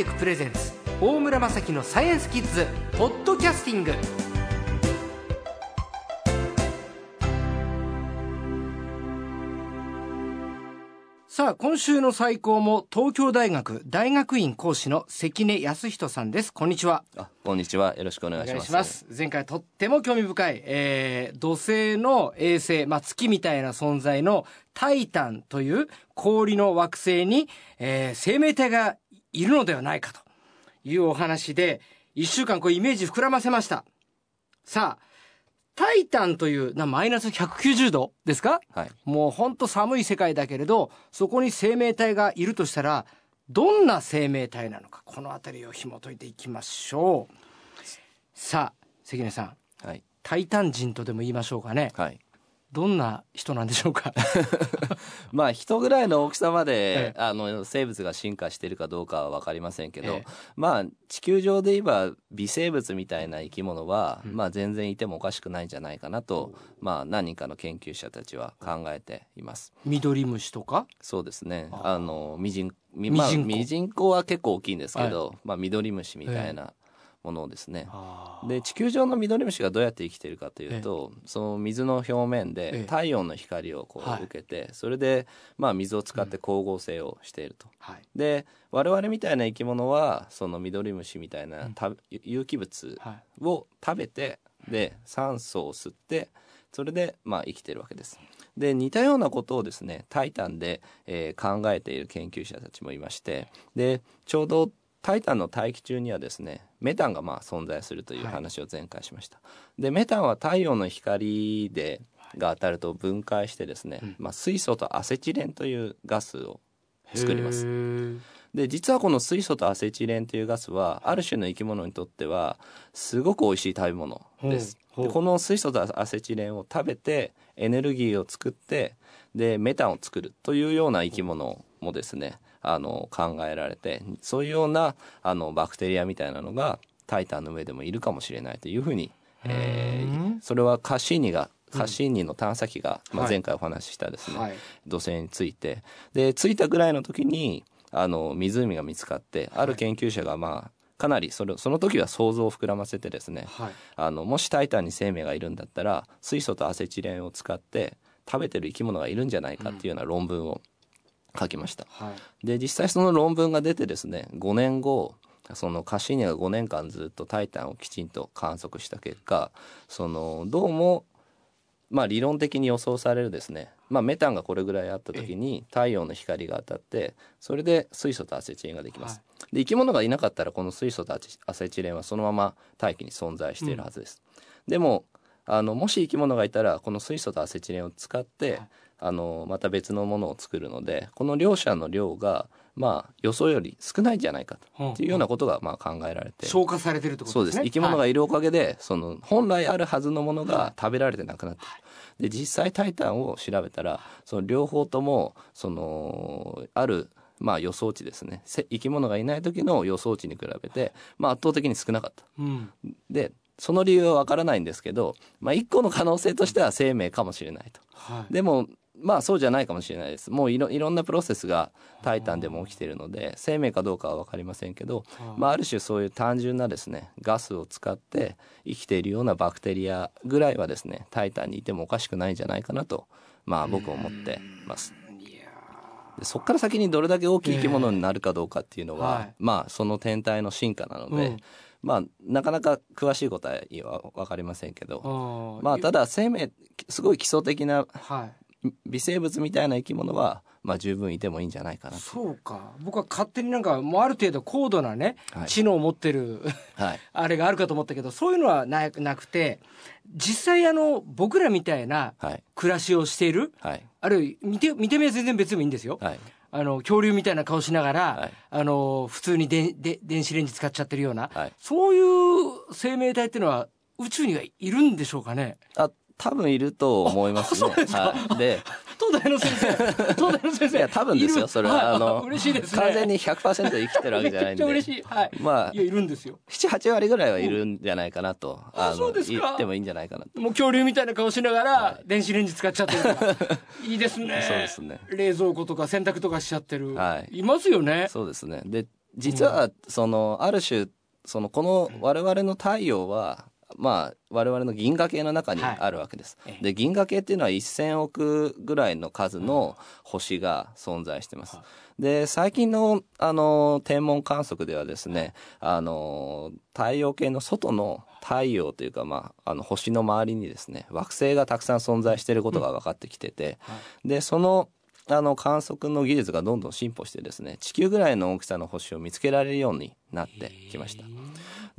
テクプレゼンツ大村雅樹のサイエンスキッズポッドキャスティング。さあ今週の最高も東京大学大学院講師の関根康人さんです。こんにちは。あこんにちは。よろしくお願いします。ます。前回とっても興味深い、えー、土星の衛星、まあ、月みたいな存在のタイタンという氷の惑星に、えー、生命体がいるのではないかと。いうお話で1週間こうイメージ膨らませました。さあタイタンというなマイナス190度ですか、はい、もうほんと寒い世界だけれどそこに生命体がいるとしたらどんな生命体なのか？この辺りを紐解いていきましょう。さあ関根さん、はい、タイタン人とでも言いましょうかね、はい、どんな人なんでしょうか？まあ人ぐらいの大きさまで、ええ、あの生物が進化しているかどうかは分かりませんけど、え、まあ地球上で言えば微生物みたいな生き物は、うん、まあ全然いてもおかしくないんじゃないかなと、まあ何人かの研究者たちは考えています。緑虫とか？そうですね。あのミジンまあ、ミジンコは結構大きいんですけど、はい、まあ緑虫みたいなものですね。で地球上のミドリムシがどうやって生きているかというと、その水の表面で太陽の光をこう受けて、それでまあ水を使って光合成をしていると。で我々みたいな生き物はそのミドリムシみたいな、有機物を食べてで酸素を吸ってそれでまあ生きてるわけです。で似たようなことをですねタイタンで、えー、考えている研究者たちもいましてでちょうどタイタンの大気中にはですねメタンがまあ存在するという話を前回しました。はい、でメタンは太陽の光でが当たると分解してですね、まあ、水素とアセチレンというガスを作ります。で実はこの水素とアセチレンというガスはある種の生き物にとってはすごく美味しい食べ物です。でこの水素とアセチレンを食べてエネルギーを作ってでメタンを作るというような生き物もですねあの考えられてそういうようなあのバクテリアみたいなのがタイタンの上でもいるかもしれないというふうに、えー、それはカシーニがカシーニの探査機が、まあ、前回お話ししたですね、はい、土星について。で着いたぐらいの時にあの湖が見つかってある研究者がまあかなりそれその時は想像を膨らませてですね、はい、あのもしタイタンに生命がいるんだったら水素とアセチレンを使って食べてる生き物がいるんじゃないかっていうような論文を書きました。はい、で実際その論文が出てですね5年後そのカシーニが5年間ずっとタイタンをきちんと観測した結果そのどうもまあ理論的に予想されるですね、まあ、メタンがこれぐらいあった時に太陽の光が当たってそれで水素とアセチレンができます。はい、で生き物がいなかったらこの水素とアセチレンはそのまま大気に存在しているはずです。うん、でもあのもし生き物がいたらこの水素とアセチレンを使って、はい、あのまた別のものを作るのでこの両者の量がまあ予想より少ないんじゃないかと。いうようなことがまあ考えられて。消化されてるってことですね。そうです。生き物がいるおかげで、その本来あるはずのものが食べられてなくなってで実際タイタンを調べたらその両方ともそのあるまあ予想値ですね。生き物がいない時の予想値に比べて、まあ、圧倒的に少なかった。うん、でその理由はわからないんですけど、まあ、一個の可能性としては生命かもしれないと。はい、でもまあそうじゃないかもしれないです。もういろいろんなプロセスがタイタンでも起きているので生命かどうかは分かりませんけど、まあ、ある種そういう単純なですねガスを使って生きているようなバクテリアぐらいはですねタイタンにいてもおかしくないんじゃないかなとまあ僕は思ってます。でそこから先にどれだけ大きい生き物になるかどうかっていうのは、まあその天体の進化なので。うんまあ、なかなか詳しい答えは分かりませんけどまあただ生命すごい基礎的な微生物みたいな生き物は、まあ、十分いてもいいんじゃないかなそうか。僕は勝手になんかもうある程度高度なね、はい、知能を持ってるはい、あれがあるかと思ったけどそういうのはななくて実際あの僕らみたいな暮らしをしている、はい、あるいは見て見た目は全然別にもいいんですよ。はい。あの恐竜みたいな顔しながら、はい、あの普通にでで電子レンジ使っちゃってるような、はい、そういう生命体っていうのは宇宙にはいるんでしょうかね？あ多分いると思いますね。はい、で東大の先生東大の先生。いや多分ですよそれは。あの嬉しいです、ね、完全に100%生きてるわけじゃないんで。嬉しい、はい、まあいやいるんですよ。78割ぐらいはいるんじゃないかなと、うん、あそうですか。言ってもいいんじゃないかなもう恐竜みたいな顔しながら、はい、電子レンジ使っちゃってる。いいですね。そうですね。冷蔵庫とか洗濯とかしちゃってる、はい、いますよね。そうですね。で実はそのある種そのこの我々の太陽はまあ我々の銀河系の中にあるわけです。はい、で銀河系っていうのは1,000億ぐらいの数の星が存在してます。で最近のあの天文観測ではですねあの太陽系の外の太陽というか、まあ、あの星の周りにですね惑星がたくさん存在していることが分かってきてて、でそのあの観測の技術がどんどん進歩してですね地球ぐらいの大きさの星を見つけられるようになってきました。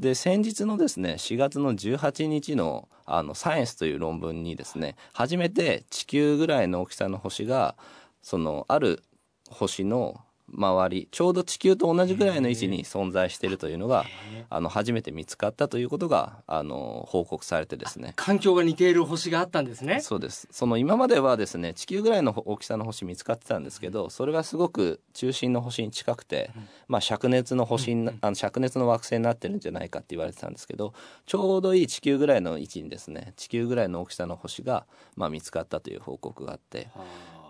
で先日のですね4月の18日のあのサイエンスという論文にですね初めて地球ぐらいの大きさの星がそのある星の周りちょうど地球と同じぐらいの位置に存在しているというのがあの初めて見つかったということがあの報告されてですね。環境が似ている星があったんですね。そうです。その今まではですね地球ぐらいの大きさの星見つかってたんですけどそれがすごく中心の星に近くて、まあ、灼熱の星にあの灼熱の惑星になってるんじゃないかって言われてたんですけどちょうどいい地球ぐらいの位置にですね地球ぐらいの大きさの星が、まあ、見つかったという報告があって。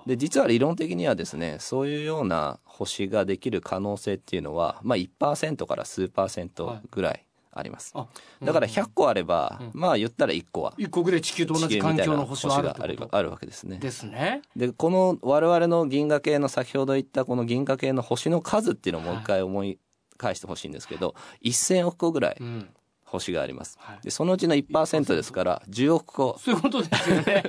で実は理論的にはですねそういうような星ができる可能性っていうのは、まあ、1%から数パーセントぐらいあります、はい、だから100個あれば、うん、まあ言ったら1個は1個ぐらい地球と同じ環境の星があるあるあるわけですね。ですね。でこの我々の銀河系の先ほど言ったこの銀河系の星の数っていうのをもう一回思い返してほしいんですけど、はい、1000億個ぐらい、うん。星があります。はい、でそのうちの1%ですから10億個。そういうことですよね。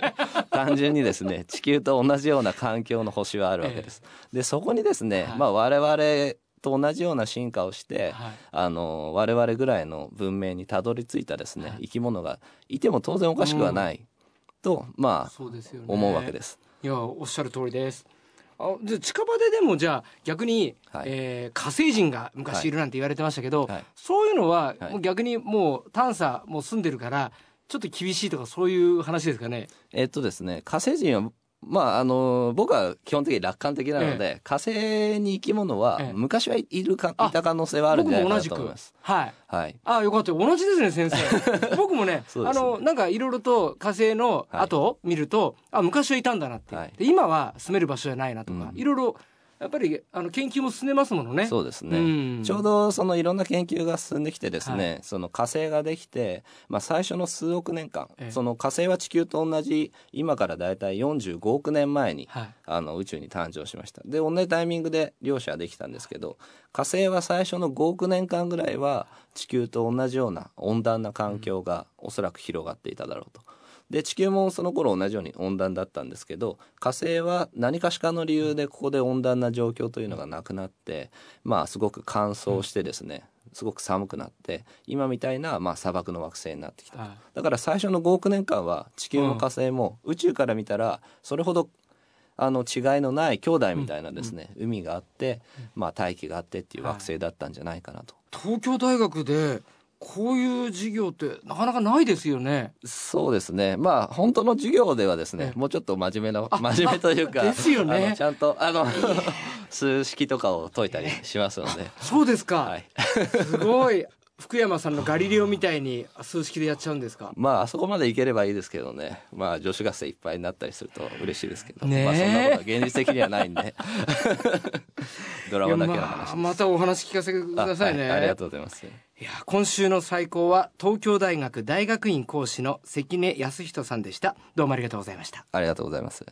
単純にですね 地球と同じような環境の星はあるわけです。えー、でそこにですね、はい、まあ我々と同じような進化をして、はい、あの我々ぐらいの文明にたどり着いたですね、生き物がいても当然おかしくはない、うん、とまあ、ね、思うわけです。いやおっしゃる通りです。あじゃ近場ででもじゃあ逆に、はい、えー、火星人が昔いるなんて言われてましたけど、はい、そういうのは、もう逆にもう探査もう住んでるからちょっと厳しいとかそういう話ですかね？えっとですね火星人はまああの僕は基本的に楽観的なので、ええ、火星に生き物は昔はいるか、いた可能性はあるんじゃないかなと思います。はい。はい。あよかった同じですね先生。僕もねねあのなんかいろいろと火星の後を見ると、はい、あ昔はいたんだなって、はい、今は住める場所じゃないなとか、いろいろやっぱりあの研究も進んでますものね。そうですね。うん、ちょうどそのいろんな研究が進んできてですね、はい、その火星ができて、まあ最初の数億年間、ええ、その火星は地球と同じ今からだいたい45億年前に、はい、あの宇宙に誕生しました。で同じタイミングで両者はできたんですけど、火星は最初の5億年間ぐらいは地球と同じような温暖な環境がおそらく広がっていただろうと。で地球もその頃同じように温暖だったんですけど火星は何かしかの理由でここで温暖な状況というのがなくなってまあすごく乾燥してですね、すごく寒くなって今みたいな、まあ、砂漠の惑星になってきた、はい、だから最初の5億年間は地球も火星も宇宙から見たらそれほどあの違いのない兄弟みたいなですね、うん、海があって、まあ、大気があってっていう惑星だったんじゃないかなと。東京大学でこういう授業ってなかなかないですよね。そうですね。まあ本当の授業ではですね、もうちょっと真面目な真面目というか、ですよね。ちゃんとあの数式とかを解いたりしますので。そうですか。はい、すごい。福山さんのガリレオみたいに数式でやっちゃうんですか？まああそこまでいければいいですけどねまあ女子学生いっぱいになったりすると嬉しいですけど、ね、まあそんなことは現実的にはないんで ドラマだけの話まあ、またお話聞かせてくださいねあはい、ありがとうございますいや今週の最高は東京大学大学院講師の関根康人さんでした。どうもありがとうございました。ありがとうございます。